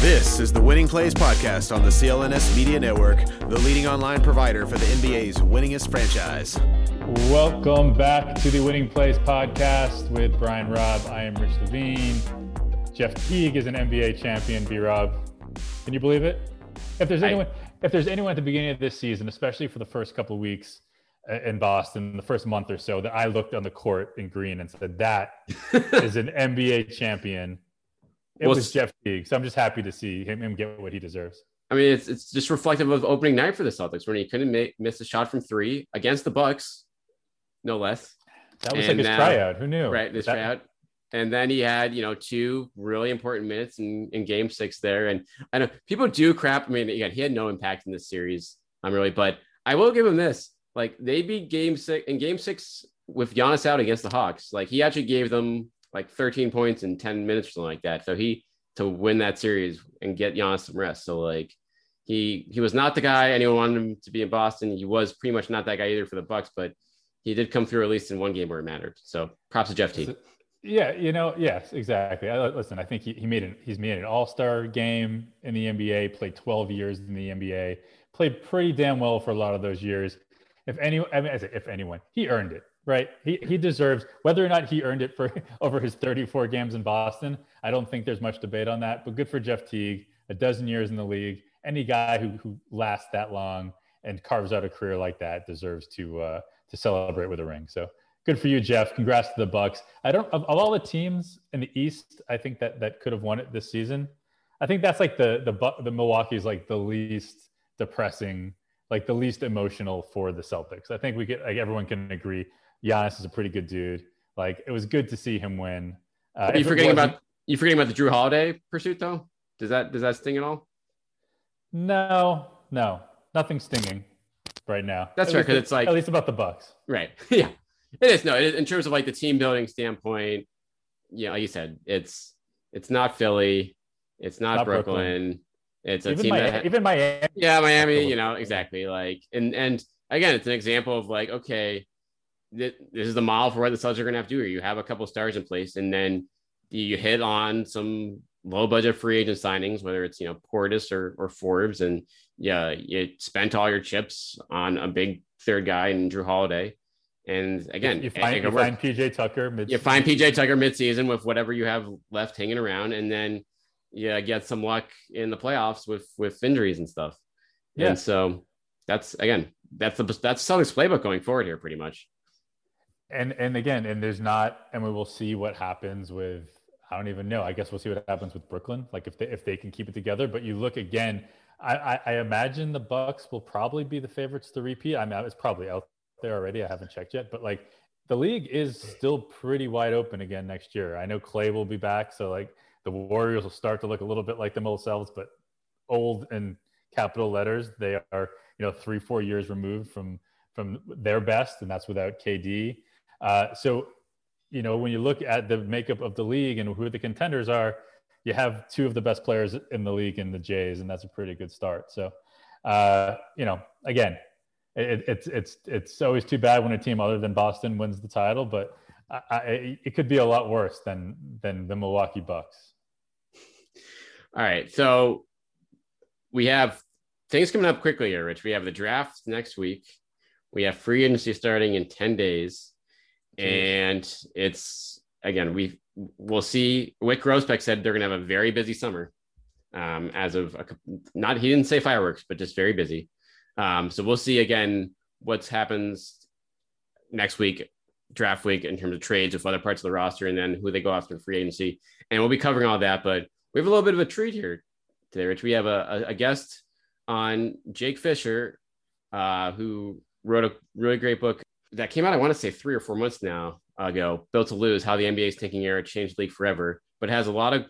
This is the Winning Plays Podcast on the CLNS Media Network, the leading online provider for the NBA's winningest franchise. Welcome back to the Winning Plays Podcast with Brian Robb. I am Rich Levine. Jeff Teague is an NBA champion. B Rob, can you believe it? If there's anyone, if there's anyone at the beginning of this season, especially for the first couple of weeks uh, in Boston, the first month or so, that I looked on the court in green and said that is an NBA champion it well, was Jeff Teague, so I'm just happy to see him, him, get what he deserves. I mean, it's it's just reflective of opening night for the Celtics when he couldn't make, miss a shot from three against the Bucks, no less. That was and like his now, tryout. Who knew? Right, this that... tryout. And then he had, you know, two really important minutes in, in game six there. And I know people do crap. I mean, again, he had no impact in this series. I'm really, but I will give him this. Like they beat game six in game six with Giannis out against the Hawks. Like he actually gave them like 13 points in 10 minutes or something like that. So he to win that series and get Giannis some rest. So like he he was not the guy anyone wanted him to be in Boston. He was pretty much not that guy either for the Bucks, but he did come through at least in one game where it mattered. So props to Jeff T. Yeah, you know, yes, exactly. I, listen, I think he, he made an he's made an All Star game in the NBA, played 12 years in the NBA, played pretty damn well for a lot of those years. If any, I mean, if anyone, he earned it right? He he deserves whether or not he earned it for over his 34 games in Boston. I don't think there's much debate on that. But good for Jeff Teague, a dozen years in the league. Any guy who who lasts that long and carves out a career like that deserves to uh, to celebrate with a ring. So good for you, Jeff. Congrats to the Bucks. I don't of, of all the teams in the East, I think that that could have won it this season. I think that's like the the the Milwaukee's like the least depressing, like the least emotional for the Celtics. I think we get like everyone can agree Giannis is a pretty good dude. Like it was good to see him win. Uh, Are you forgetting about you forgetting about the Jrue Holiday pursuit though? Does that does that sting at all? No, no, nothing stinging right now. That's at right because it's like at least about the Bucks. Right. Yeah, it is. No, it is, in terms of like the team building standpoint. Yeah, like you said, it's it's not Philly, it's not, not Brooklyn. Brooklyn. It's a even team Miami, that even Miami. Yeah, Miami. You know exactly like and and again, it's an example of like okay, this is the model for what the Celtics are going to have to do. You have a couple stars in place, and then you hit on some low budget free agent signings, whether it's you know Portis or, or Forbes, and yeah, you spent all your chips on a big third guy and Jrue Holiday. And again, you find, you find PJ Tucker mid you find PJ Tucker midseason with whatever you have left hanging around, and then yeah, get some luck in the playoffs with with injuries and stuff. Yeah. And so that's again, that's the that's Celtics playbook going forward here, pretty much and and again and there's not and we will see what happens with i don't even know. I guess we'll see what happens with brooklyn like if they if they can keep it together. But you look again i i, I imagine the bucks will probably be the favorites to repeat. I mean it's probably out there already. I haven't checked yet. But like the league is still pretty wide open again next year. I know Klay will be back so like the warriors will start to look a little bit like themselves, but old in capital letters they are you know three four years removed from from their best and that's without kd uh, so, you know, when you look at the makeup of the league and who the contenders are, you have two of the best players in the league in the Jays, and that's a pretty good start. So, uh, you know, again, it, it's it's it's always too bad when a team other than Boston wins the title, but I, I, it could be a lot worse than than the Milwaukee Bucks. All right, so we have things coming up quickly here, Rich. We have the draft next week. We have free agency starting in ten days and it's again, we we'll see. Wyc Grousbeck said they're going to have a very busy summer. Um, as of a, not, he didn't say fireworks, but just very busy. Um, so we'll see again what happens next week, draft week, in terms of trades with other parts of the roster, and then who they go after free agency. And we'll be covering all that. But we have a little bit of a treat here today, Rich. We have a, a, a guest on Jake Fisher, uh, who wrote a really great book that came out, I want to say three or four months now ago, Built to Lose, How the NBA's Tanking Era Changed League Forever, but has a lot of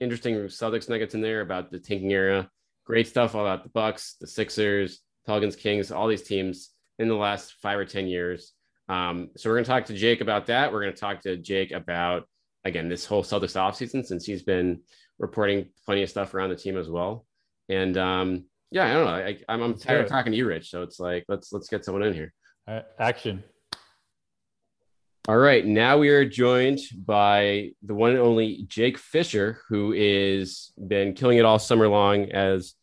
interesting Celtics nuggets in there about the tanking era. Great stuff about the Bucks, the Sixers, Pelicans, Kings, all these teams in the last five or 10 years. Um, so we're going to talk to Jake about that. We're going to talk to Jake about, again, this whole Celtics offseason since he's been reporting plenty of stuff around the team as well. And um, yeah, I don't know. I, I'm, I'm tired of talking to you, Rich. So it's like, let's, let's get someone in here. Action. All right. Now we are joined by the one and only Jake Fisher, who is been killing it all summer long as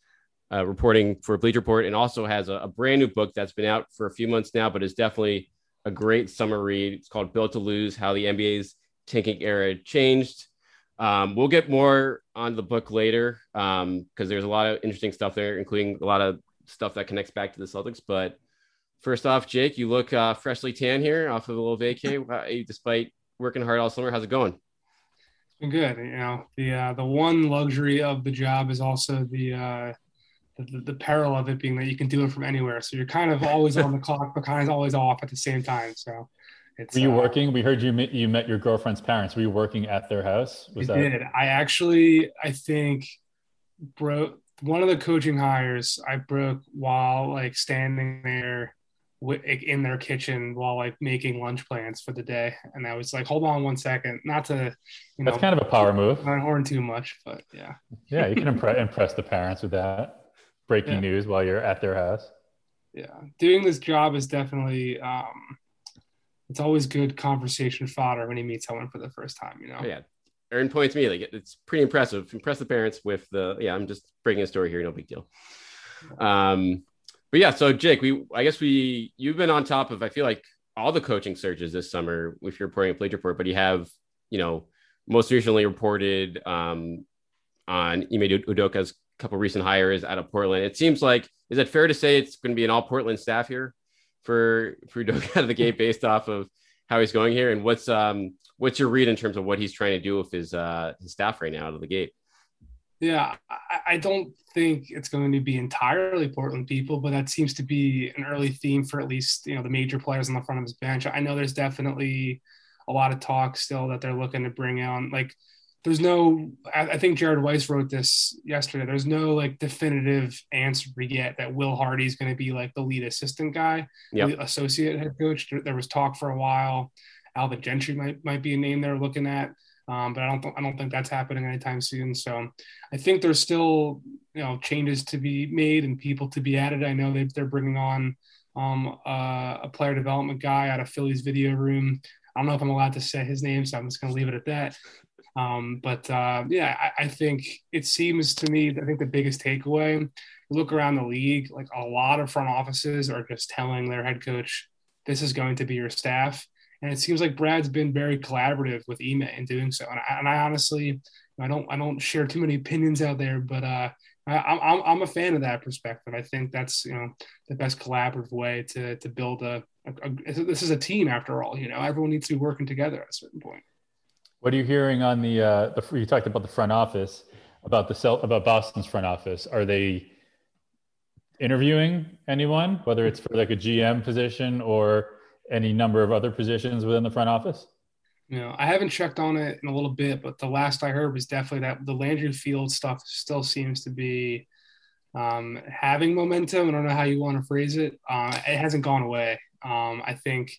uh, reporting for Bleacher Report, and also has a, a, brand new book that's been out for a few months now, but is definitely a great summer read. It's called Built to Lose: How the NBA's Tanking Era Changed. Um, we'll get more on the book later because um, there's a lot of interesting stuff there, including a lot of stuff that connects back to the Celtics. But First off, Jake, you look uh, freshly tan here off of a little vacay, despite working hard all summer. How's it going? It's been good. You know, the uh, the one luxury of the job is also the, uh, the the peril of it being that you can do it from anywhere. So you're kind of always on the clock, but kind of always off at the same time. So. It's, Were you uh, working? We heard you met, you met your girlfriend's parents. Were you working at their house? Was I that... did. I actually, I think, broke one of the coaching hires. I broke while like standing there in their kitchen while like making lunch plans for the day. And I was like, hold on one second, not to, you know, that's kind of a power move. Not horn too much, but yeah. Yeah, you can impress impress the parents with that breaking yeah. news while you're at their house. Yeah, doing this job is definitely. um it's always good conversation fodder when you meet someone for the first time, you know. Oh, yeah, earn points me like it's pretty impressive. Impress the parents with the yeah. I'm just breaking a story here, no big deal. Um, but yeah, so Jake, we I guess we you've been on top of I feel like all the coaching searches this summer if you're reporting a Bleacher Report, but you have you know most recently reported um, on Ime Udoka's couple recent hires out of Portland. It seems like is it fair to say it's going to be an all Portland staff here for for Udoka out of the gate based off of how he's going here, and what's um what's your read in terms of what he's trying to do with his uh his staff right now out of the gate? Yeah, I, don't think it's going to be entirely Portland people, but that seems to be an early theme for at least you know the major players on the front of his bench. I know there's definitely a lot of talk still that they're looking to bring on. Like, there's no. I, think Jared Weiss wrote this yesterday. There's no like definitive answer yet that Will Hardy's going to be like the lead assistant guy, yep. associate head coach. There, there was talk for a while. Alvin Gentry might might be a name they're looking at. Um, but I don't, th- I don't think that's happening anytime soon. So I think there's still, you know, changes to be made and people to be added. I know they, they're bringing on um, uh, a player development guy out of Philly's video room. I don't know if I'm allowed to say his name, so I'm just going to leave it at that. Um, but uh, yeah, I, I, think it seems to me, I think the biggest takeaway, look around the league, like a lot of front offices are just telling their head coach, this is going to be your staff. And it seems like Brad's been very collaborative with Ime in doing so. And I, and I honestly, I don't, I don't share too many opinions out there, but uh, I, I'm, I'm a fan of that perspective. I think that's you know the best collaborative way to to build a, a, a, this is a team after all. You know, everyone needs to be working together at a certain point. What are you hearing on the uh, the you talked about the front office about the cell about Boston's front office? Are they interviewing anyone, whether it's for like a GM position or any number of other positions within the front office? Know, I haven't checked on it in a little bit, but the last I heard was definitely that the Landry Field stuff still seems to be um, having momentum. I don't know how you want to phrase it. Uh, it hasn't gone away. Um, I think,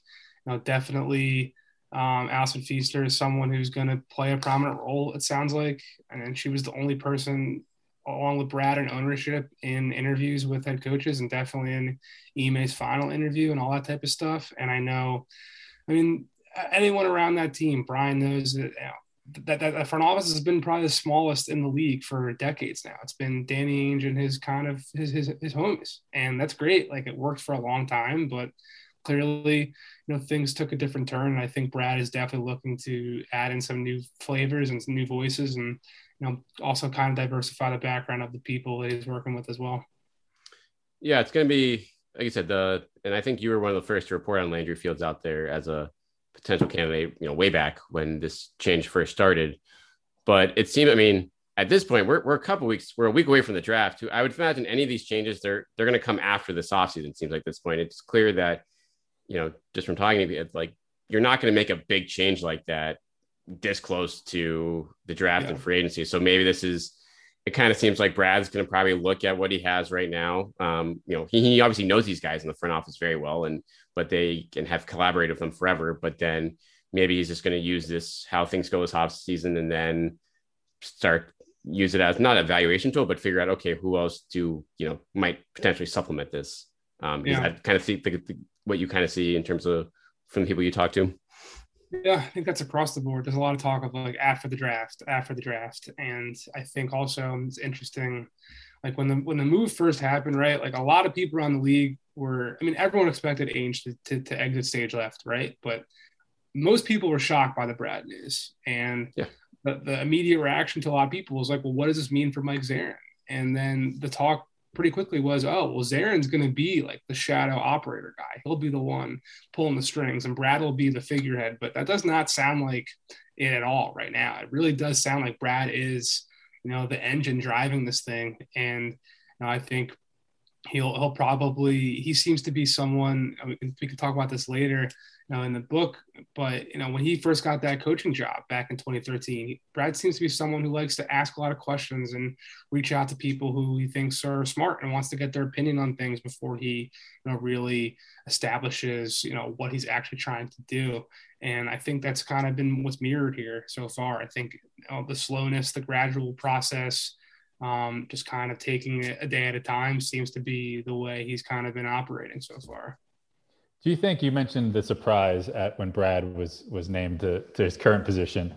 you know, definitely um, Allison Feaster is someone who's going to play a prominent role. It sounds like, and she was the only person along with Brad and ownership in interviews with head coaches and definitely in Ime's final interview and all that type of stuff. And I know, I mean, anyone around that team, Brian knows that, you know, that, that, that front office has been probably the smallest in the league for decades now. It's been Danny Ainge and his kind of his, his, his homies. And that's great. Like it worked for a long time, but clearly, you know, things took a different turn. And I think Brad is definitely looking to add in some new flavors and some new voices and, you know, also kind of diversify the background of the people that he's working with as well. Yeah, it's going to be, like I said, the, and I think you were one of the first to report on Landry Fields out there as a potential candidate, you know, way back when this change first started. But it seemed, I mean, at this point, we're, we're a couple weeks, we're a week away from the draft. I would imagine any of these changes, they're they're going to come after this offseason. Seems like this point, it's clear that, you know, just from talking to you, like you're not going to make a big change like that this close to the draft yeah. and free agency. So maybe this is. It kind of seems like Brad's going to probably look at what he has right now. Um, you know, he, he obviously knows these guys in the front office very well, and but they can have collaborated with them forever. But then maybe he's just going to use this how things go this off season and then start use it as not a valuation tool, but figure out okay, who else do you know might potentially supplement this. Um, yeah. Is that kind of see the, the, what you kind of see in terms of from the people you talk to? Yeah, I think that's across the board. There's a lot of talk of like after the draft, after the draft, and I think also it's interesting, like when the when the move first happened, right? Like a lot of people around the league were, I mean, everyone expected Ainge to, to, to exit stage left, right? But most people were shocked by the Brad news, and yeah the, the immediate reaction to a lot of people was like, well, what does this mean for Mike Zarren? And then the talk pretty quickly was, oh, well, Zarren's going to be like the shadow operator guy. He'll be the one pulling the strings, and Brad will be the figurehead. But that does not sound like it at all right now. It really does sound like Brad is, you know, the engine driving this thing. And you know, I think he'll he'll probably he seems to be someone we can, we can talk about this later now in the book. But you know, when he first got that coaching job back in 2013, Brad seems to be someone who likes to ask a lot of questions and reach out to people who he thinks are smart and wants to get their opinion on things before he, you know, really establishes, you know, what he's actually trying to do. And I think that's kind of been what's mirrored here so far. I think you know, the slowness, the gradual process. Um, just kind of taking it a day at a time seems to be the way he's kind of been operating so far. Do you think you mentioned the surprise at when Brad was was named to, to his current position?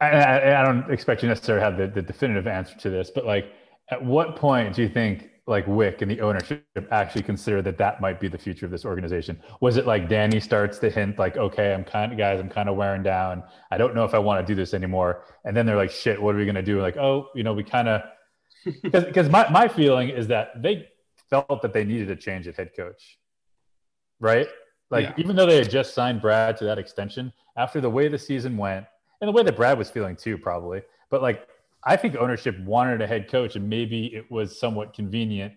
I, I, I don't expect you necessarily have the, the definitive answer to this, but like, at what point do you think like Wyc and the ownership actually consider that that might be the future of this organization? Was it like Danny starts to hint like, okay, I'm kind of guys, I'm kind of wearing down. I don't know if I want to do this anymore. And then they're like, shit, what are we gonna do? Like, oh, you know, we kind of because my my feeling is that they felt that they needed a change at head coach right? Like yeah. even though they had just signed Brad to that extension, after the way the season went and the way that Brad was feeling too, probably. But like I think ownership wanted a head coach, and maybe it was somewhat convenient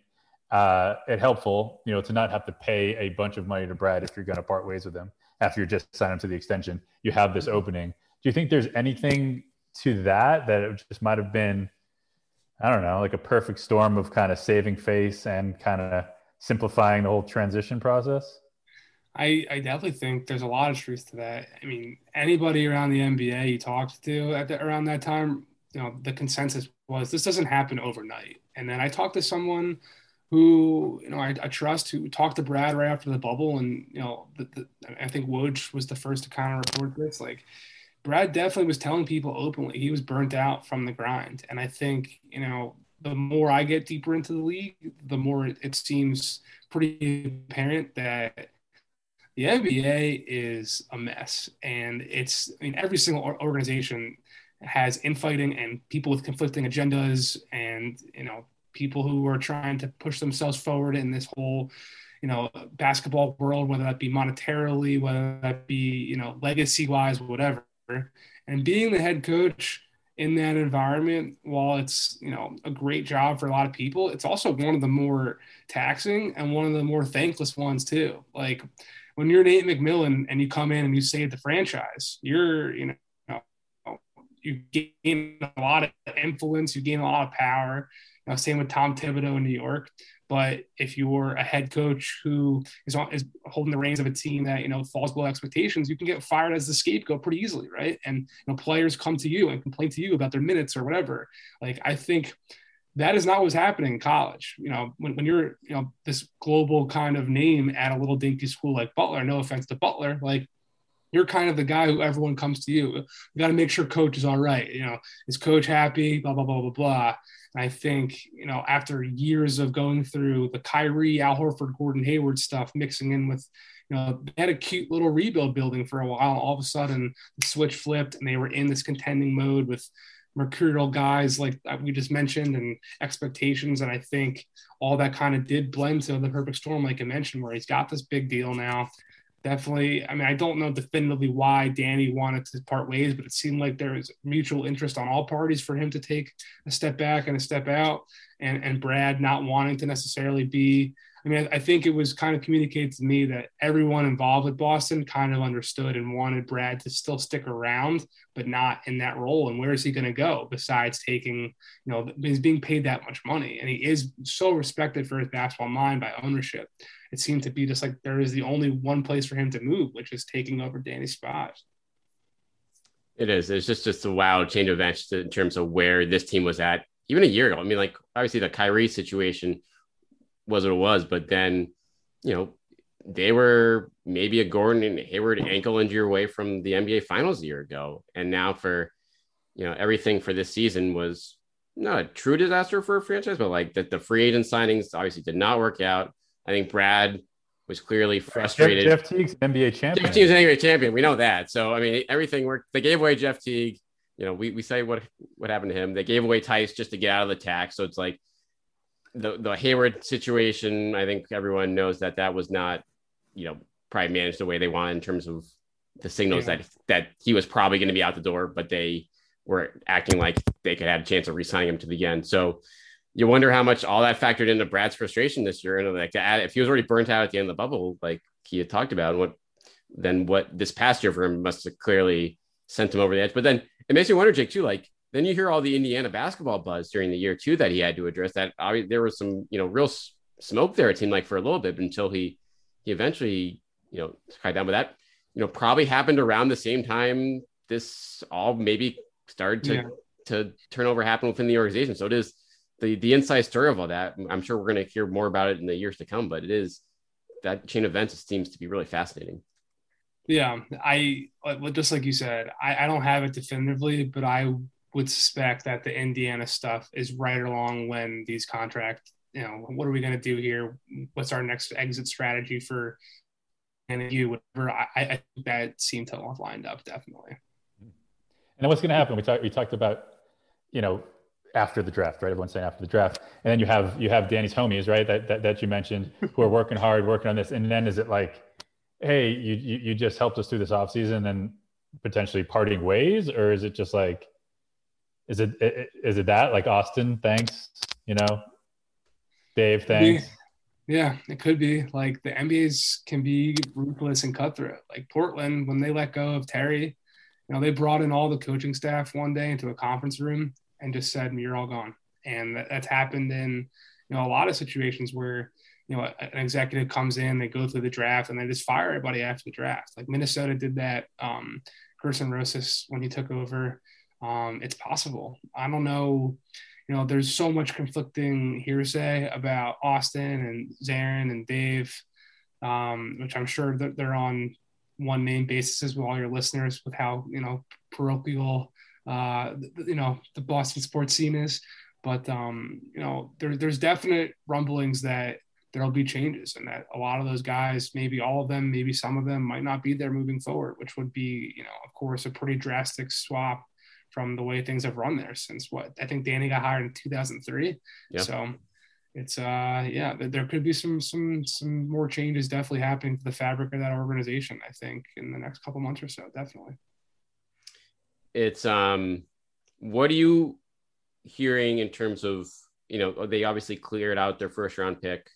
uh, and helpful, you know, to not have to pay a bunch of money to Brad if you're going to part ways with him after you're just signed him to the extension. You have this opening. Do you think there's anything to that that it just might have been, I don't know, like a perfect storm of kind of saving face and kind of simplifying the whole transition process? I, I definitely think there's a lot of truth to that. I mean, anybody around the NBA you talked to at the, around that time, you know, the consensus was this doesn't happen overnight. And then I talked to someone who, you know, I, I trust who talked to Brad right after the bubble. And, you know, the, the, I think Woj was the first to kind of report this. Like, Brad definitely was telling people openly he was burnt out from the grind. And I think, you know, the more I get deeper into the league, the more it, it seems pretty apparent that the NBA is a mess, and it's I mean every single organization has infighting and people with conflicting agendas, and you know people who are trying to push themselves forward in this whole you know basketball world, whether that be monetarily, whether that be you know legacy wise, whatever. And being the head coach in that environment, while it's you know a great job for a lot of people, it's also one of the more taxing and one of the more thankless ones too. Like when you're Nate McMillan and you come in and you save the franchise, you're, you know, you gain a lot of influence, you gain a lot of power. You know, same with Tom Thibodeau in New York. But if you're a head coach who is on, is holding the reins of a team that you know falls below expectations, you can get fired as the scapegoat pretty easily, right? And you know, players come to you and complain to you about their minutes or whatever. Like I think that is not what's happening in college. You know, when, when you're, you know, this global kind of name at a little dinky school like Butler, no offense to Butler, like you're kind of the guy who everyone comes to you. We got to make sure coach is all right. You know, is coach happy? Blah blah blah blah blah. And I think you know after years of going through the Kyrie, Al Horford, Gordon Hayward stuff, mixing in with you know, they had a cute little rebuild building for a while. All of a sudden, the switch flipped and they were in this contending mode with mercurial guys like uh, we just mentioned and expectations. And I think all that kind of did blend to the perfect storm, like I mentioned, where he's got this big deal now. Definitely. I mean, I don't know definitively why Danny wanted to part ways, but it seemed like there was mutual interest on all parties for him to take a step back and a step out, and and Brad not wanting to necessarily be I mean, I, think it was kind of communicated to me that everyone involved with Boston kind of understood and wanted Brad to still stick around, but not in that role. And where is he going to go besides taking, you know, he's being paid that much money and he is so respected for his basketball mind by ownership. It seemed to be just like there is the only one place for him to move, which is taking over Danny's spot. It is. It's just just a wild change of events in terms of where this team was at even a year ago. I mean, like obviously the Kyrie situation was what it was. But then, you know, they were maybe a Gordon and Hayward ankle injury away from the NBA Finals a year ago, and now for you know everything for this season was not a true disaster for a franchise, but like that the free agent signings obviously did not work out. I think Brad was clearly frustrated. Jeff, Jeff Teague's NBA champion. Jeff Teague's NBA champion. We know that. So I mean, everything worked. They gave away Jeff Teague. You know, we, we say what what happened to him. They gave away Theis just to get out of the tax. So it's like the the Hayward situation, I think everyone knows that that was not, you know, probably managed the way they wanted in terms of the signals yeah. that that he was probably going to be out the door, but they were acting like they could have a chance of re-signing him to the end. So you wonder how much all that factored into Brad's frustration this year. And like to add, if he was already burnt out at the end of the bubble, like he had talked about, what then what this past year for him must have clearly sent him over the edge. But then it makes me wonder, Jake, too, like then you hear all the Indiana basketball buzz during the year too that he had to address. That obviously there was some you know real smoke there. It seemed like for a little bit until he he eventually you know cried down. But that you know probably happened around the same time this all maybe started to yeah. to turnover happen within the organization. So it is the the inside story of all that. I'm sure we're going to hear more about it in the years to come. But it is that chain of events seems to be really fascinating. Yeah, I just like you said, I, I don't have it definitively, but I would suspect that the Indiana stuff is right along when these contract, you know, what are we going to do here? What's our next exit strategy for and you, whatever. I, I think that seemed to have lined up definitely. And then what's going to happen? We talked, we talked about, you know, after the draft, right? Everyone's saying after the draft, and then you have you have Danny's homies, right? That that, that you mentioned, who are working hard, working on this, and then is it like, hey, you you, you just helped us through this offseason and potentially parting ways, or is it just like, is it is it that like Austin? Thanks, you know. Dave, thanks. Yeah, it could be. Like the NBA's can be ruthless and cutthroat. Like Portland, when they let go of Terry, you know, they brought in all the coaching staff one day into a conference room and just said, "You're all gone." And that, that's happened in you know a lot of situations where you know an executive comes in, they go through the draft, and they just fire everybody after the draft. Like Minnesota did that. Um, Gersson Rosas when he took over um, it's possible. I don't know. You know, there's so much conflicting hearsay about Austin and Zarren and Dave, um, which I'm sure that they're on one name basis with all your listeners with how you know parochial uh, you know the Boston sports scene is. But um, you know, there, there's definite rumblings that there'll be changes and that a lot of those guys, maybe all of them, maybe some of them might not be there moving forward, which would be, you know, of course, a pretty drastic swap from the way things have run there since what I think Danny got hired in 2003. Yeah. So it's uh yeah, there could be some some some more changes definitely happening to the fabric of that organization. I think in the next couple months or so, definitely. It's um, what are you hearing in terms of you know they obviously cleared out their first round pick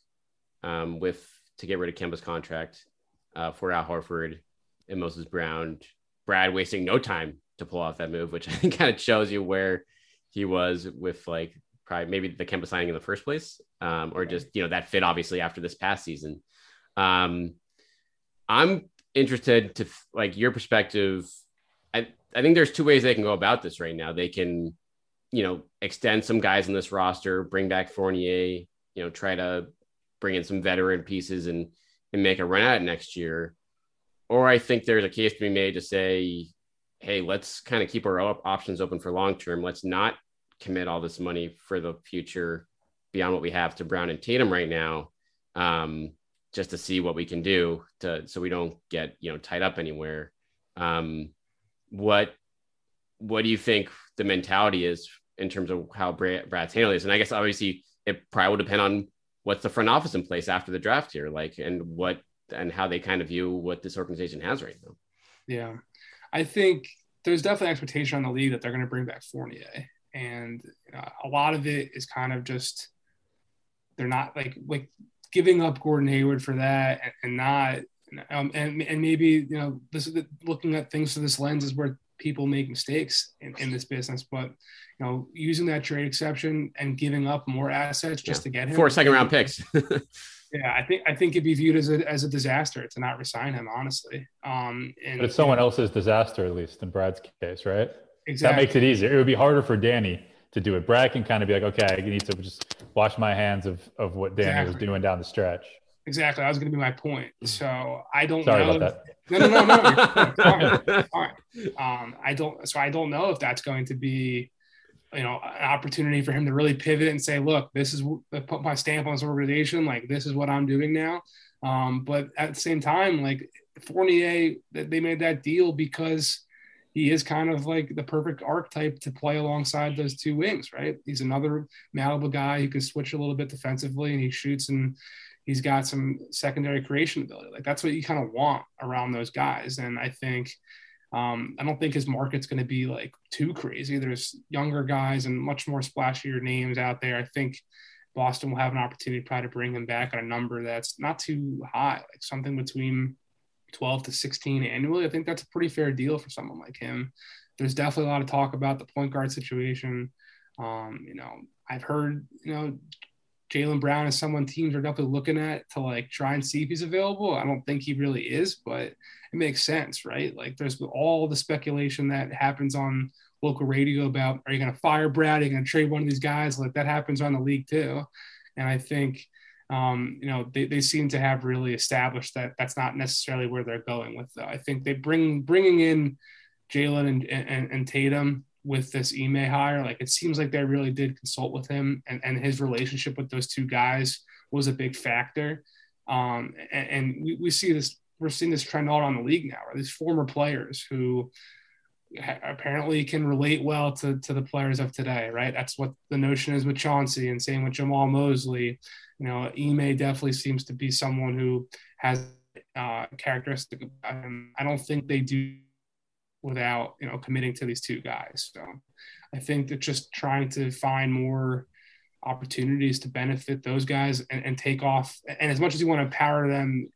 um, with to get rid of Kemba's contract uh, for Al Horford and Moses Brown. Brad wasting no time to pull off that move, which I think kind of shows you where he was with like probably maybe the Kemba signing in the first place, um, or just you know that fit obviously after this past season. Um, I'm interested to like your perspective. I I think there's two ways they can go about this right now. They can, you know, extend some guys in this roster, bring back Fournier, you know, try to bring in some veteran pieces and and make a run at next year. or I think there's a case to be made to say, hey, let's kind of keep our options open for long term. Let's not commit all this money for the future beyond what we have to Brown and Tatum right now, um, just to see what we can do to so we don't get you know tied up anywhere. Um, what what do you think the mentality is in terms of how Brad, Brad's handling this? And I guess obviously it probably will depend on what's the front office in place after the draft here, like and what and how they kind of view what this organization has right now. Yeah, I think there's definitely expectation on the league that they're going to bring back Fournier, and you know, a lot of it is kind of just they're not like like giving up Gordon Hayward for that, and, and not um, and and maybe you know this is looking at things through this lens is where people make mistakes in, in this business, but you know using that trade exception and giving up more assets just Yeah. to get him Four second round picks. Yeah, I think I think it'd be viewed as a as a disaster to not resign him, honestly. Um, and But it's someone else's disaster, at least in Brad's case, right? exactly. That makes it easier. It would be harder for Danny to do it. Brad can kind of be like, okay, I need to just wash my hands of, of what Danny was doing down the stretch. exactly. That was going to be my point. So I don't Mm. Sorry know. about that. No, no, no, no. you're fine. Fine. Um, I don't. So I don't know if that's going to be, you know, an opportunity for him to really pivot and say, "Look, this is I put my stamp on this organization. Like this is what I'm doing now." Um, but at the same time, like Fournier, they made that deal because he is kind of like the perfect archetype to play alongside those two wings, right? He's another malleable guy who can switch a little bit defensively, and he shoots and he's got some secondary creation ability. Like that's what you kind of want around those guys. And I think um, I don't think his market's going to be like too crazy. There's younger guys and much more splashier names out there. I think Boston will have an opportunity probably to bring him back at a number that's not too high, like something between 12 to 16 annually. I think that's a pretty fair deal for someone like him. There's definitely a lot of talk about the point guard situation. Um, you know, I've heard, you know, Jaylen Brown is someone teams are definitely looking at to like try and see if he's available. I don't think he really is, but it makes sense, right? Like there's all the speculation that happens on local radio about are you going to fire Brad? Are you going to trade one of these guys? Like that happens on the league too. And I think, um, you know, they, they seem to have really established that that's not necessarily where they're going with. That. I think they bring bringing in Jalen and, and, and Tatum with this Ime hire, like it seems like they really did consult with him and, and his relationship with those two guys was a big factor. Um, and, and we, we see this, we're seeing this trend all around the league now? These former players who apparently can relate well to, to the players of today, right? That's what the notion is with Chauncey and same with Jamahl Mosley. You know, Ime definitely seems to be someone who has uh, characteristic him. I don't think they do without you know committing to these two guys. So I think that just trying to find more opportunities to benefit those guys and, and take off. And as much as you want to empower them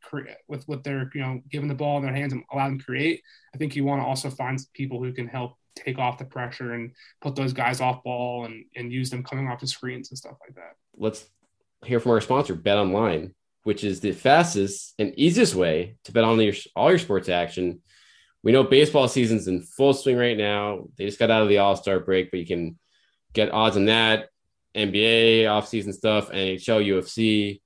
with what they're you know giving the ball in their hands and allow them to create, I think you want to also find people who can help take off the pressure and put those guys off ball and, and use them coming off the screens and stuff like that. Let's hear from our sponsor, Bet Online, which is the fastest and easiest way to bet on your, all your sports action. We know baseball season's in full swing right now. They just got out of the All Star break, but you can get odds on that, NBA offseason stuff, NHL, UFC,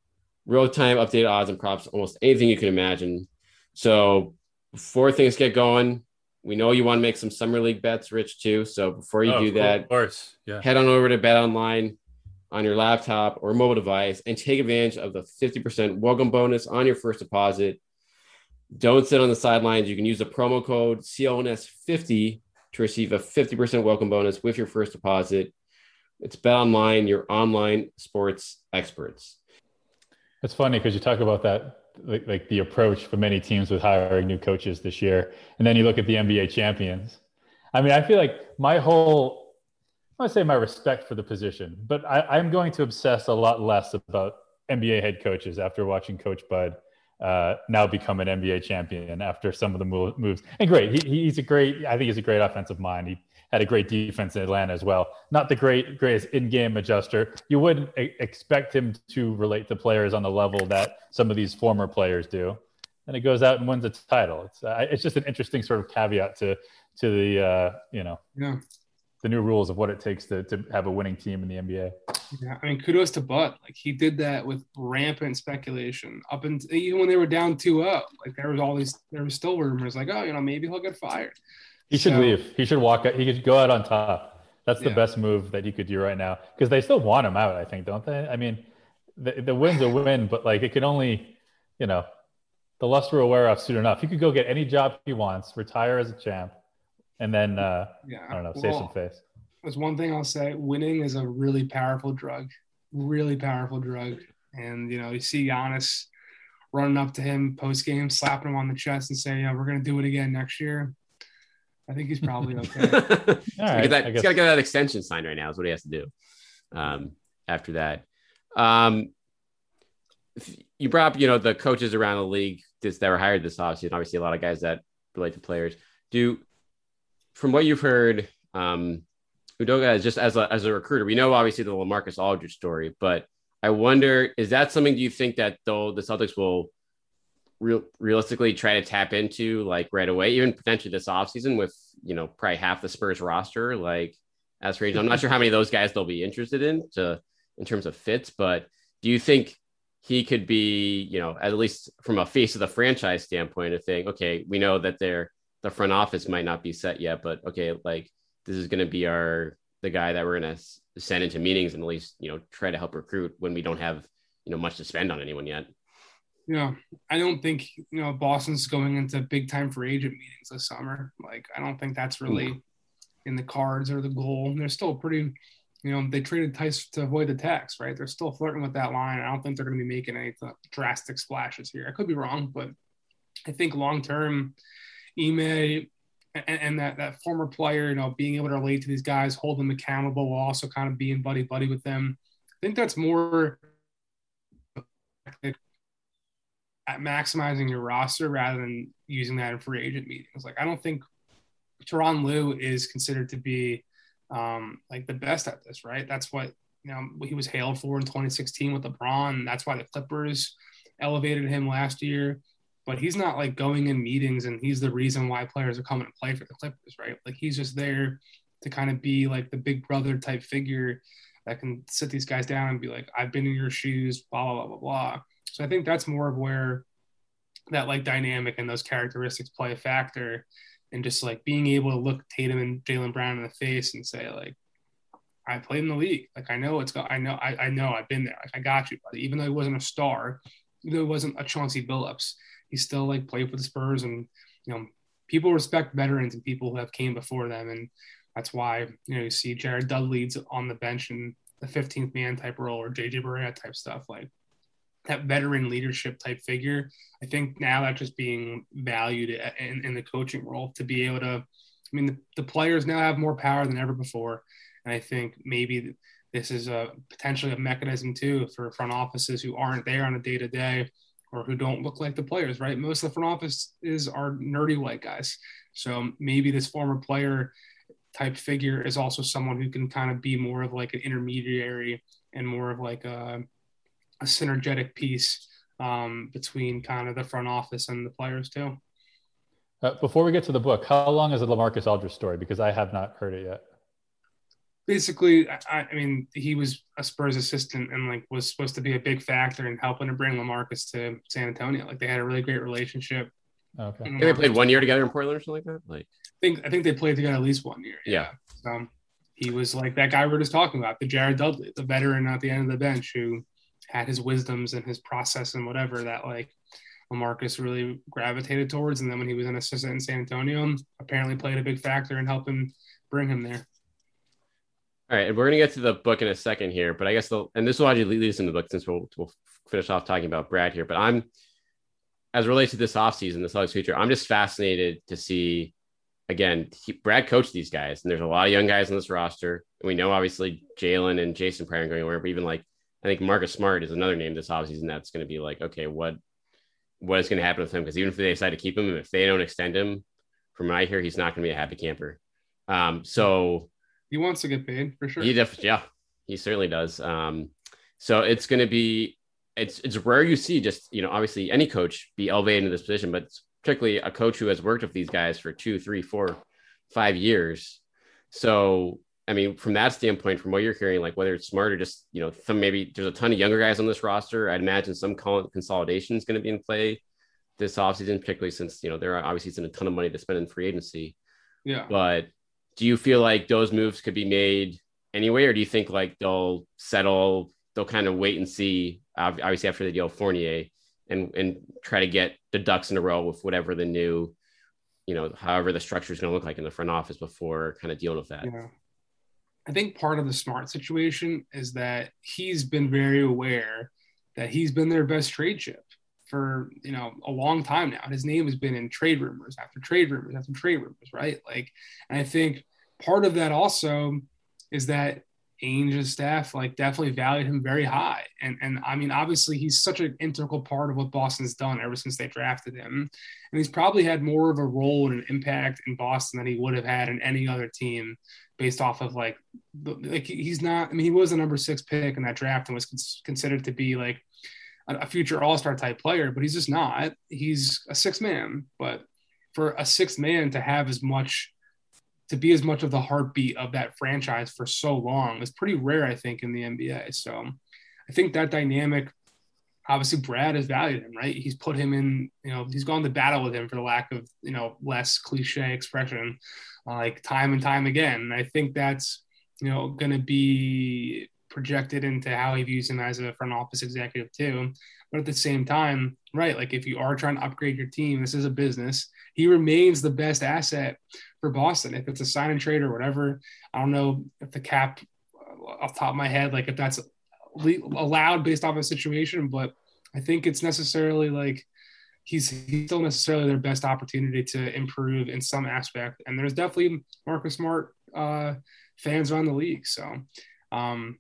real time updated odds and props, almost anything you can imagine. So before things get going, we know you want to make some summer league bets, Rich, too. So before you Oh, do of that, course. Yeah. head on over to Bet Online on your laptop or mobile device and take advantage of the 50% welcome bonus on your first deposit. Don't sit on the sidelines. You can use the promo code CLNS50 to receive a 50% welcome bonus with your first deposit. It's Bet Online, your online sports experts. It's funny because you talk about that, like, like the approach for many teams with hiring new coaches this year, and then you look at the NBA champions. I mean, I feel like my whole, I say my respect for the position, but I, I'm going to obsess a lot less about NBA head coaches after watching Coach Bud uh, now become an NBA champion after some of the moves. And great, he, he's a great, I think he's a great offensive mind. He had a great defense in Atlanta as well. Not the great, greatest in-game adjuster. You wouldn't expect him to relate to players on the level that some of these former players do. And it goes out and wins a title. It's uh, it's just an interesting sort of caveat to to the uh, you know Yeah. The new rules of what it takes to to have a winning team in the NBA. Yeah, I mean, kudos to Bud. Like he did that with rampant speculation up and even when they were down 2-0. Like there was all these, there was still rumors like, oh, you know, maybe he'll get fired. He should So- leave. He should walk. out. He could go out on top. That's the Yeah. best move that he could do right now because they still want him out. I think, don't they? I mean, the, the win's a win, but like it can only, you know, the luster will wear off soon enough. He could go get any job he wants, retire as a champ, and then uh, Yeah, I don't know, save some face. There's one thing I'll say: winning is a really powerful drug, really powerful drug. And you know, you see Giannis running up to him post game, slapping him on the chest, and saying, "Yeah, we're gonna do it again next year." I think he's probably okay. He's gotta All right, get that, I he's guess- got to get that extension signed right now. Is what he has to do. Um, after that, um, you brought up, you know, the coaches around the league this, that were hired this offseason. Obviously, a lot of guys that relate to players. Do from what you've heard, um, Udoka is just as a as a recruiter. We know obviously the Lamarcus Aldridge story, but I wonder is that something? Do you think that though the Celtics will real realistically try to tap into like right away, even potentially this offseason with you know probably half the Spurs roster like as for I'm not sure how many of those guys they'll be interested in to in terms of fits, but do you think he could be you know at least from a face of the franchise standpoint of thing? Okay, we know that they're the front office might not be set yet, but okay, like this is going to be our the guy that we're going to send into meetings and at least you know try to help recruit when we don't have you know much to spend on anyone yet. Yeah, I don't think you know Boston's going into big time for agent meetings this summer. Like, I don't think that's really hmm. in the cards or the goal. They're still pretty, you know, they traded Theis to avoid the tax, right? They're still flirting with that line. I don't think they're going to be making any drastic splashes here. I could be wrong, but I think long term, Ime and, and that that former player, you know, being able to relate to these guys, hold them accountable, while also kind of being buddy buddy with them. I think that's more at maximizing your roster rather than using that in free agent meetings. Like I don't think Tyronn Lue is considered to be um, like the best at this, right? That's what you know he was hailed for in 2016 with LeBron. That's why the Clippers elevated him last year. But he's not like going in meetings and he's the reason why players are coming to play for the Clippers, right? Like he's just there to kind of be like the big brother type figure that can sit these guys down and be like, I've been in your shoes, blah, blah, blah, blah, blah. So I think that's more of where that like dynamic and those characteristics play a factor and just like being able to look Tatum and Jaylen Brown in the face and say like, I played in the league. Like I know it's got, I know, I, I know I've been there. Like I got you, buddy. Even though he wasn't a star, even though wasn't a Chauncey Billups, he still like played for the Spurs and, you know, people respect veterans and people who have came before them. And that's why, you know, you see Jared Dudley's on the bench and the 15th man type role or JJ Barea type stuff. Like that veteran leadership type figure. I think now that's just being valued in, in the coaching role to be able to. I mean, the, the, players now have more power than ever before, and I think maybe this is a potentially a mechanism too for front offices who aren't there on a day to day or who don't look like the players. Right, most of the front offices are nerdy white guys, so maybe this former player type figure is also someone who can kind of be more of like an intermediary and more of like a a synergetic piece um, between kind of the front office and the players too. Uh, before we get to the book, how long is the Lamarcus Aldridge story? Because I have not heard it yet. Basically, I, I, mean, he was a Spurs assistant and like was supposed to be a big factor in helping to bring Lamarcus to San Antonio. Like they had a really great relationship. Okay. They played one year together in Portland or something like that. Like, I think I think they played together at least one year. Yeah. yeah. Um, he was like that guy we are just talking about, the Jared Dudley, the veteran at the end of the bench who had his wisdoms and his process and whatever that like Lamarcus really gravitated towards. And then when he was an assistant in San Antonio, apparently played a big factor in helping bring him there. All right, and we're gonna get to the book in a second here, but I guess the and this will actually lead us in the book since we'll we'll finish off talking about Brad here. But I'm as relates to this offseason, the Celtics future, I'm just fascinated to see again, he, Brad coached these guys, and there's a lot of young guys on this roster. And we know obviously Jaylen and Jason Pryor going away, but even like I think Marcus Smart is another name this offseason that's going to be like, okay, what what is going to happen with him? Because even if they decide to keep him, if they don't extend him, from what I hear, he's not going to be a happy camper. Um, so he wants to get paid for sure. He definitely, yeah, he certainly does. Um, so it's going to be, it's it's rare you see just you know obviously any coach be elevated into this position, but particularly a coach who has worked with these guys for two, three, four, five years. So I mean, from that standpoint, from what you're hearing, like whether it's smart or just, you know, some maybe there's a ton of younger guys on this roster. I'd imagine some consolidation is going to be in play this offseason, particularly since, you know, there are obviously a ton of money to spend in free agency. Yeah. But do you feel like those moves could be made anyway, or do you think like they'll settle, they'll kind of wait and see, obviously after the deal Fournier and, and try to get the ducks in a row with whatever the new, you know, however the structure is going to look like in the front office before kind of dealing with that? Yeah. I think part of the smart situation is that he's been very aware that he's been their best trade chip for you know a long time now. His name has been in trade rumors after trade rumors after trade rumors, right? Like, and I think part of that also is that Ainge's staff like definitely valued him very high, and and I mean obviously he's such an integral part of what Boston's done ever since they drafted him, and he's probably had more of a role and an impact in Boston than he would have had in any other team based off of like like he's not. I mean, he was a number six pick in that draft and was considered to be like a, future All Star type player, but he's just not. He's a six man, but for a sixth man to have as much to be as much of the heartbeat of that franchise for so long is pretty rare, I think, in the NBA. So I think that dynamic obviously Brad has valued him, right? He's put him in, you know, he's gone to battle with him for the lack of, you know, less cliche expression, like time and time again. And I think that's, you know, going to be projected into how he views him as a front office executive too. But at the same time, right, like if you are trying to upgrade your team, this is a business. He remains the best asset for Boston. If it's a sign and trade or whatever, I don't know if the cap uh, off top of my head, like if that's allowed based off of a situation, but I think it's necessarily like he's he's still necessarily their best opportunity to improve in some aspect. And there's definitely Marcus Smart uh, fans around the league. So um,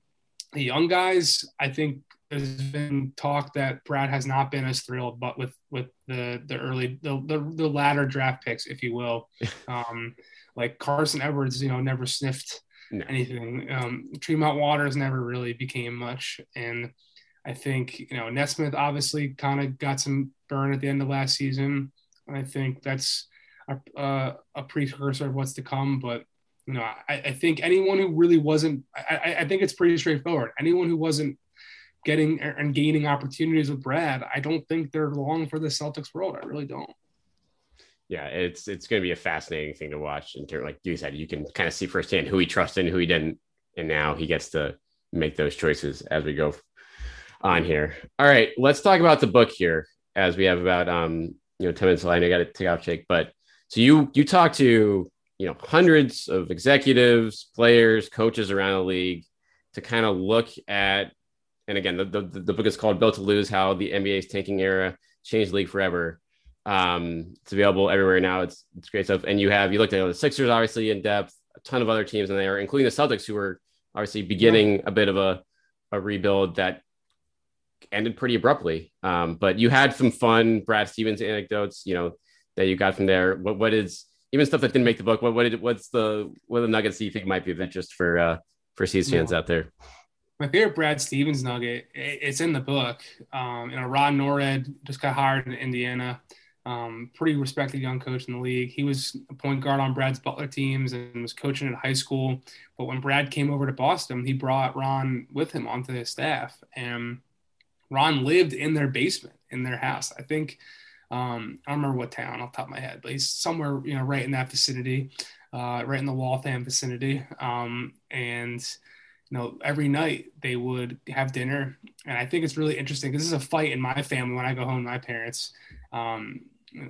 the young guys, I think there's been talk that Brad has not been as thrilled, but with with the the early the the, the latter draft picks, if you will, um, like Carson Edwards, you know, never sniffed no. anything. Um, Tremont Waters never really became much, and I think you know Nesmith obviously kind of got some burn at the end of last season. I think that's a, a, a precursor of what's to come, but you know, I, I, think anyone who really wasn't, I, I, think it's pretty straightforward. Anyone who wasn't getting and gaining opportunities with Brad, I don't think they're long for the Celtics world. I really don't. Yeah, it's it's going to be a fascinating thing to watch. Terms, like you said, you can kind of see firsthand who he trusted and who he didn't, and now he gets to make those choices as we go on here. All right, let's talk about the book here, as we have about um you know ten minutes. Know I got to take off, Jake, but so you you talk to you know hundreds of executives, players, coaches around the league to kind of look at and again, the, the, the book is called Built to Lose How the NBA's Tanking Era Changed the League Forever. Um, it's available everywhere now. It's, it's great stuff. And you have, you looked at the Sixers, obviously, in depth, a ton of other teams in there, including the Celtics, who were obviously beginning a bit of a, a rebuild that ended pretty abruptly. Um, but you had some fun Brad Stevens anecdotes, you know, that you got from there. What, what is, even stuff that didn't make the book, what, what did, what's the, what are the nuggets do you think might be of interest for, uh, for C's fans out there? my favorite Brad Stevens nugget. It's in the book. Um, you know, Ron Nored just got hired in Indiana. Um, pretty respected young coach in the league. He was a point guard on Brad's Butler teams and was coaching at high school. But when Brad came over to Boston, he brought Ron with him onto his staff, and Ron lived in their basement in their house. I think um, I don't remember what town off the top of my head, but he's somewhere you know right in that vicinity, uh, right in the Waltham vicinity, um, and you know, every night they would have dinner. And I think it's really interesting because this is a fight in my family when I go home, my parents. Um,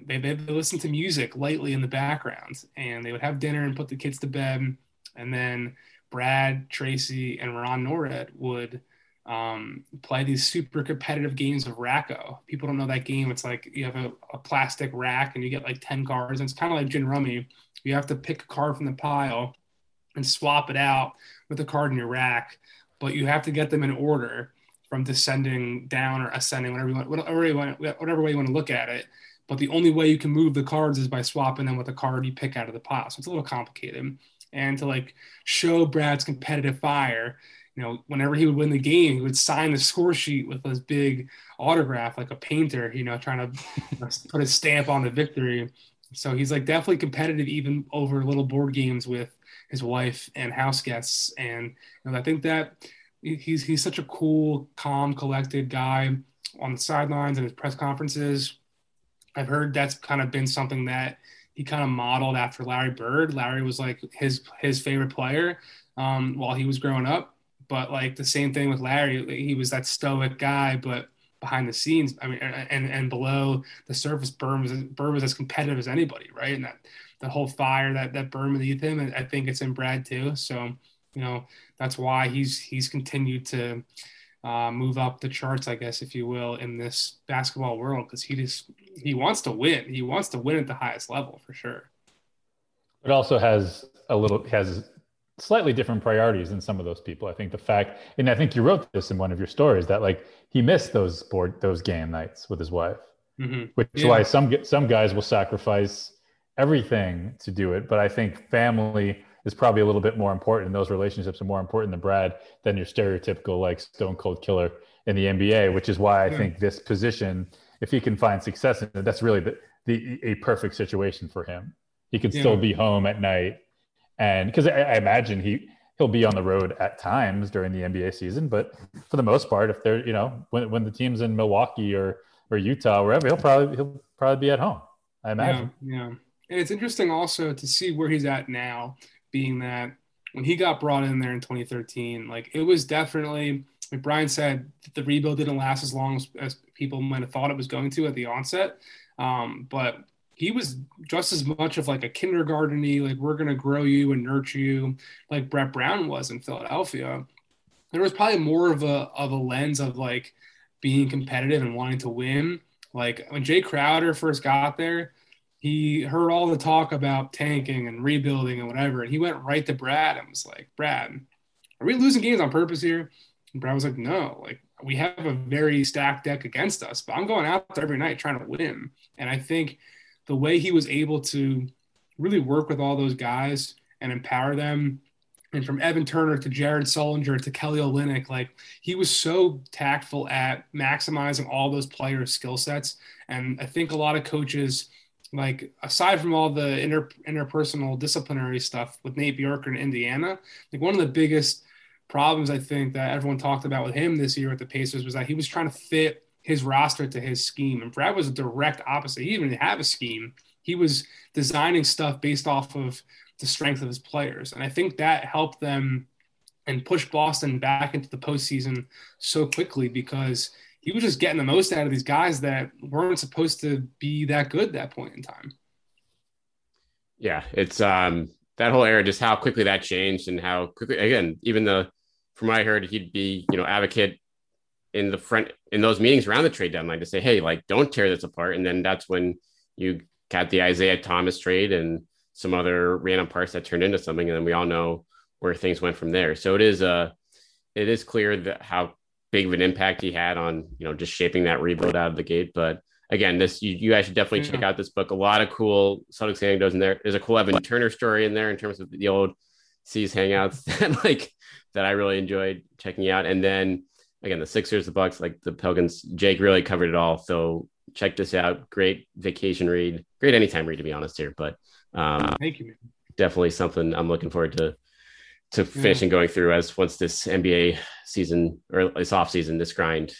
they, they, listen to music lightly in the background and they would have dinner and put the kids to bed. And then Brad, Tracy, and Ron Nored would um, play these super competitive games of Rack-O. People don't know that game. It's like you have a, a plastic rack and you get like 10 cards. And it's kind of like Gin Rummy. You have to pick a card from the pile and swap it out with a card in your rack, but you have to get them in order from descending down or ascending, whatever you want, whatever, you want, whatever way you want to look at it. But the only way you can move the cards is by swapping them with a card you pick out of the pile. So it's a little complicated. And to like show Brad's competitive fire, you know, whenever he would win the game, he would sign the score sheet with his big autograph, like a painter, you know, trying to put a stamp on the victory. So he's like definitely competitive, even over little board games with his wife and house guests. And you know, I think that he's he's such a cool, calm, collected guy on the sidelines and his press conferences. I've heard that's kind of been something that he kind of modeled after Larry Bird. Larry was like his his favorite player um, while he was growing up. But like the same thing with Larry, he was that stoic guy, but behind the scenes, I mean, and and below the surface, Bird was was as competitive as anybody, right? And that the whole fire that that burned beneath him, I think it's in Brad too. So you know that's why he's he's continued to uh, move up the charts, I guess, if you will, in this basketball world because he just he wants to win. He wants to win at the highest level for sure. It also has a little has slightly different priorities than some of those people. I think the fact, and I think you wrote this in one of your stories that like he missed those board those game nights with his wife, mm-hmm. which is why some some guys will sacrifice everything to do it. But I think family is probably a little bit more important. Those relationships are more important than Brad than your stereotypical like stone cold killer in the NBA, which is why I yeah. think this position, if he can find success in it, that's really the, the a perfect situation for him. He can yeah. still be home at night, and because I, I imagine he he'll be on the road at times during the NBA season, but for the most part, if they're you know when when the team's in Milwaukee or or Utah, wherever, he'll probably he'll probably be at home. I imagine. Yeah, yeah. And it's interesting also to see where he's at now being that when he got brought in there in 2013, like it was definitely, like Brian said, the rebuild didn't last as long as, as people might have thought it was going to at the onset. Um, but he was just as much of like a kindergarteny, like we're to grow you and nurture you, like Brett Brown was in Philadelphia. There was probably more of a of a lens of like being competitive and wanting to win. Like when Jae Crowder first got there, he heard all the talk about tanking and rebuilding and whatever. And he went right to Brad and was like, Brad, are we losing games on purpose here? And Brad was like, no, like we have a very stacked deck against us, but I'm going out there every night trying to win. And I think the way he was able to really work with all those guys and empower them and from Evan Turner to Jared Sullinger to Kelly Olynyk, like he was so tactful at maximizing all those players' skill sets. And I think a lot of coaches like aside from all the inter, interpersonal disciplinary stuff with Nate Bjorkgren in Indiana, like one of the biggest problems I think that everyone talked about with him this year at the Pacers was that he was trying to fit his roster to his scheme. And Brad was a direct opposite. He didn't even have a scheme. He was designing stuff based off of the strength of his players. And I think that helped them and push Boston back into the postseason so quickly because – he was just getting the most out of these guys that weren't supposed to be that good that point in time. Yeah, it's um that whole era, just how quickly that changed and how quickly again, even the from what I heard, he'd be, you know, advocate in the front in those meetings around the trade deadline to say, hey, like don't tear this apart. And then that's when you got the Isaiah Thomas trade and some other random parts that turned into something. And then we all know where things went from there. So it is uh it is clear that how big of an impact he had on you know just shaping that rebuild out of the gate. But again, this you, you guys should definitely yeah. check out this book. A lot of cool Celtics anecdotes in there. There's a cool Evan Turner story in there in terms of the old C's hangouts that like that I really enjoyed checking out. And then again, the Sixers, the Bucks, like the Pelicans. Jake really covered it all. So check this out. Great vacation read. Great anytime read to be honest here. But um, thank you. Man. Definitely something I'm looking forward to to finish and going through as once this NBA season or this off season, this grind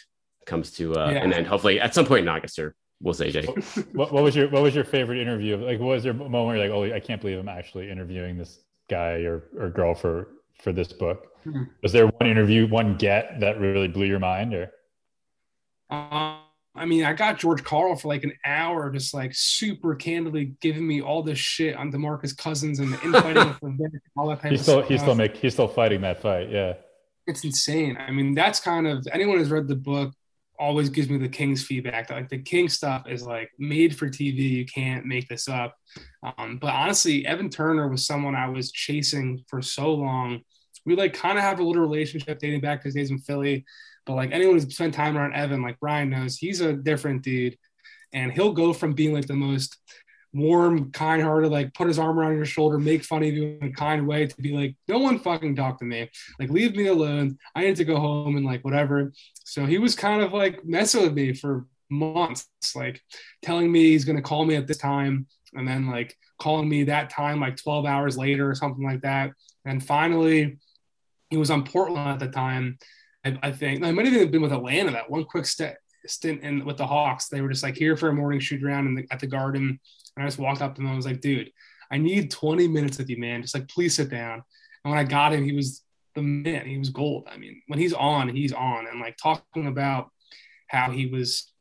comes to, uh, yeah. and then hopefully at some point in August, or we'll say, Jake. what, what, was your What was your favorite interview? Like, what was a moment where you're like, oh, I can't believe I'm actually interviewing this guy or or girl for for this book? Hmm. Was there one interview, one get that really blew your mind, or? Um, I mean, I got George Karl for like an hour, just like super candidly giving me all this shit on Demarcus Cousins and the infighting with all that type he's still, He's still make, he's still fighting that fight. Yeah. It's insane. I mean, that's kind of anyone who's read the book always gives me the Kings feedback. Like the King stuff is like made for TV. You can't make this up. Um, but honestly, Evan Turner was someone I was chasing for so long. We like kind of have a little relationship dating back to his days in Philly. But like anyone who's spent time around Evan, like Brian knows, he's a different dude. And he'll go from being like the most warm, kind hearted, like put his arm around your shoulder, make fun of you in a kind way to be like, no one fucking talk to me. Like, leave me alone. I need to go home and like whatever. So he was kind of like messing with me for months, like telling me he's going to call me at this time. And then like calling me that time like 12 hours later or something like that. And finally, he was on Portland at the time. I, I think I might have even been with Atlanta that one quick stint in with the Hawks. They were just like here for a morning shoot around the, at the Garden, and I just walked up to him and I was like, "Dude, I need 20 minutes with you, man. Just like please sit down." And when I got him, he was the man. He was gold. I mean, when he's on, he's on. And like talking about how he was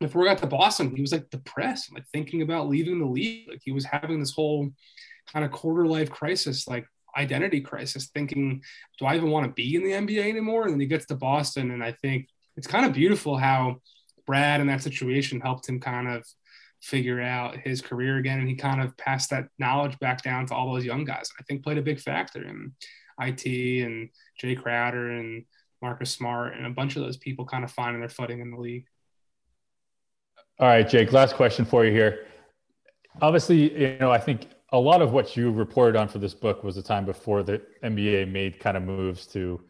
before we got to Boston, he was like depressed, like thinking about leaving the league. Like he was having this whole kind of quarter life crisis, like identity crisis, thinking, do I even want to be in the NBA anymore? And then he gets to Boston, and I think it's kind of beautiful how Brad in that situation helped him kind of figure out his career again, and he kind of passed that knowledge back down to all those young guys. I think played a big factor in IT and Jae Crowder and Marcus Smart and a bunch of those people kind of finding their footing in the league. All right, Jake, last question for you here. Obviously, you know, I think a lot of what you reported on for this book was the time before the NBA made kind of moves to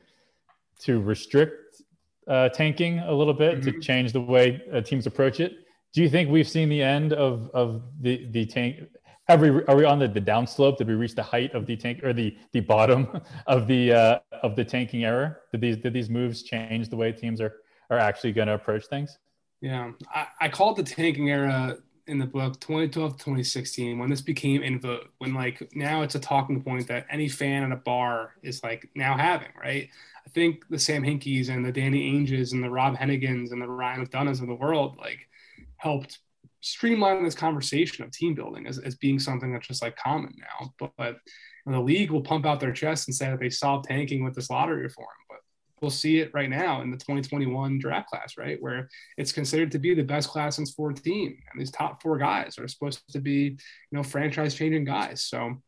to restrict uh, tanking a little bit mm-hmm. to change the way uh, teams approach it. Do you think we've seen the end of of the the tank? Have we are we on the, the downslope? Did we reach the height of the tank or the the bottom of the uh, of the tanking era? Did these did these moves change the way teams are are actually going to approach things? Yeah, I, I called the tanking era in the book 2012 to 2016 when this became in vogue when like now it's a talking point that any fan at a bar is like now having right i think the sam hinkies and the danny ainges and the rob hennigans and the ryan mcdonoughs of the world like helped streamline this conversation of team building as, as being something that's just like common now but, but the league will pump out their chest and say that they solved tanking with this lottery reform but we'll see it right now in the 2021 draft class, right? Where it's considered to be the best class since 14. And these top four guys are supposed to be, you know, franchise changing guys. So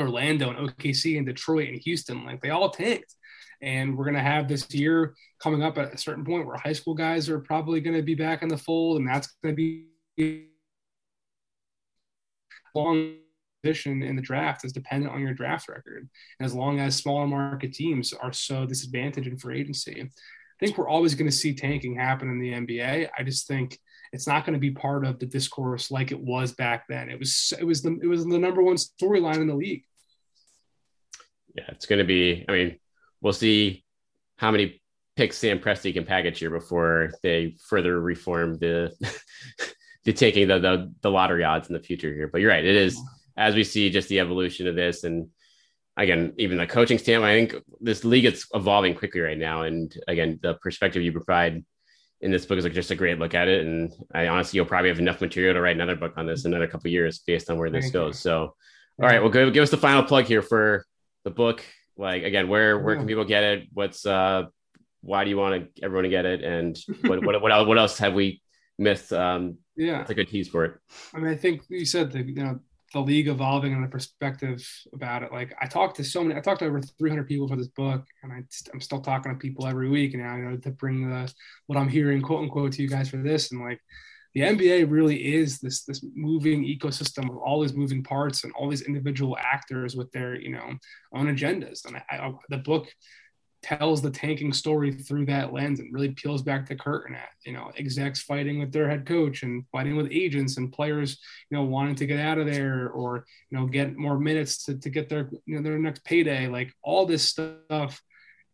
Orlando and OKC and Detroit and Houston, like they all tanked. And we're going to have this year coming up at a certain point where high school guys are probably going to be back in the fold. And that's going to be long position in the draft is dependent on your draft record. And as long as smaller market teams are so disadvantaged in free agency, I think we're always going to see tanking happen in the NBA. I just think it's not going to be part of the discourse like it was back then. It was it was the it was the number one storyline in the league. Yeah, it's going to be. I mean, we'll see how many picks Sam Presti can package here before they further reform the the taking the, the the lottery odds in the future here. But you're right, it is as we see just the evolution of this and again, even the coaching standpoint, I think this league is evolving quickly right now. And again, the perspective you provide in this book is like just a great look at it. And I honestly, you'll probably have enough material to write another book on this in another couple years based on where this goes. So, all right, well, give us the final plug here for the book. Like again, where where can people get it? What's uh, why do you want to everyone to get it? And what what what else, what else have we missed? Um, yeah, it's a good tease for it. I mean, I think you said the you know the league evolving and the perspective about it. Like I talked to so many, I talked to over 300 people for this book, and I, am still talking to people every week now, you know, to bring the what I'm hearing, quote unquote, to you guys for this. And like the NBA really is this this moving ecosystem of all these moving parts and all these individual actors with their you know own agendas. And I, I, the book tells the tanking story through that lens and really peels back the curtain at you know execs fighting with their head coach and fighting with agents and players you know wanting to get out of there or you know get more minutes to, to get their you know their next payday like all this stuff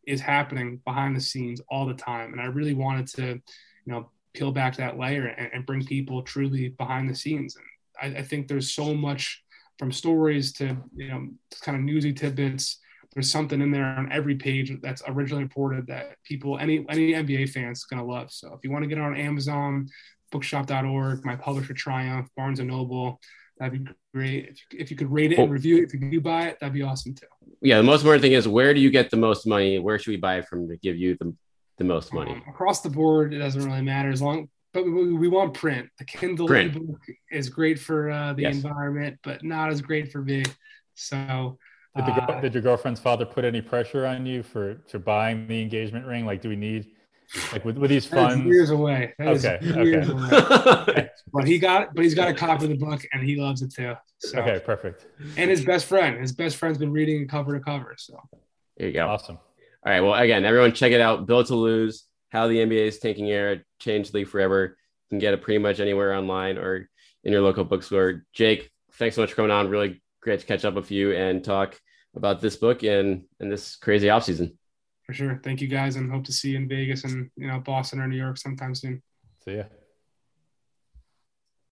is happening behind the scenes all the time and i really wanted to you know peel back that layer and, and bring people truly behind the scenes and I, I think there's so much from stories to you know kind of newsy tidbits there's something in there on every page that's originally reported that people, any any NBA fans, gonna love. So if you want to get it on Amazon, bookshop.org, my publisher Triumph, Barnes and Noble, that'd be great. If you, if you could rate it and oh. review it, if you do buy it, that'd be awesome too. Yeah, the most important thing is where do you get the most money? Where should we buy it from to give you the, the most money? Um, across the board, it doesn't really matter as long. But we, we want print. The Kindle print. ebook is great for uh, the yes. environment, but not as great for me. So did, the, uh, did your girlfriend's father put any pressure on you for for buying the engagement ring? Like, do we need like with, with these funds? years away. That okay, years okay. Away. but he got, but he's got a copy of the book and he loves it too. So. Okay, perfect. And his best friend, his best friend's been reading it cover to cover. So there you go. Awesome. All right. Well, again, everyone check it out. Built to lose. How the NBA is Tanking Era, changed league forever. You can get it pretty much anywhere online or in your local bookstore. Jake, thanks so much for coming on. Really great to catch up with you and talk about this book and and this crazy off season. For sure. Thank you guys, and hope to see you in Vegas and you know Boston or New York sometime soon. See ya.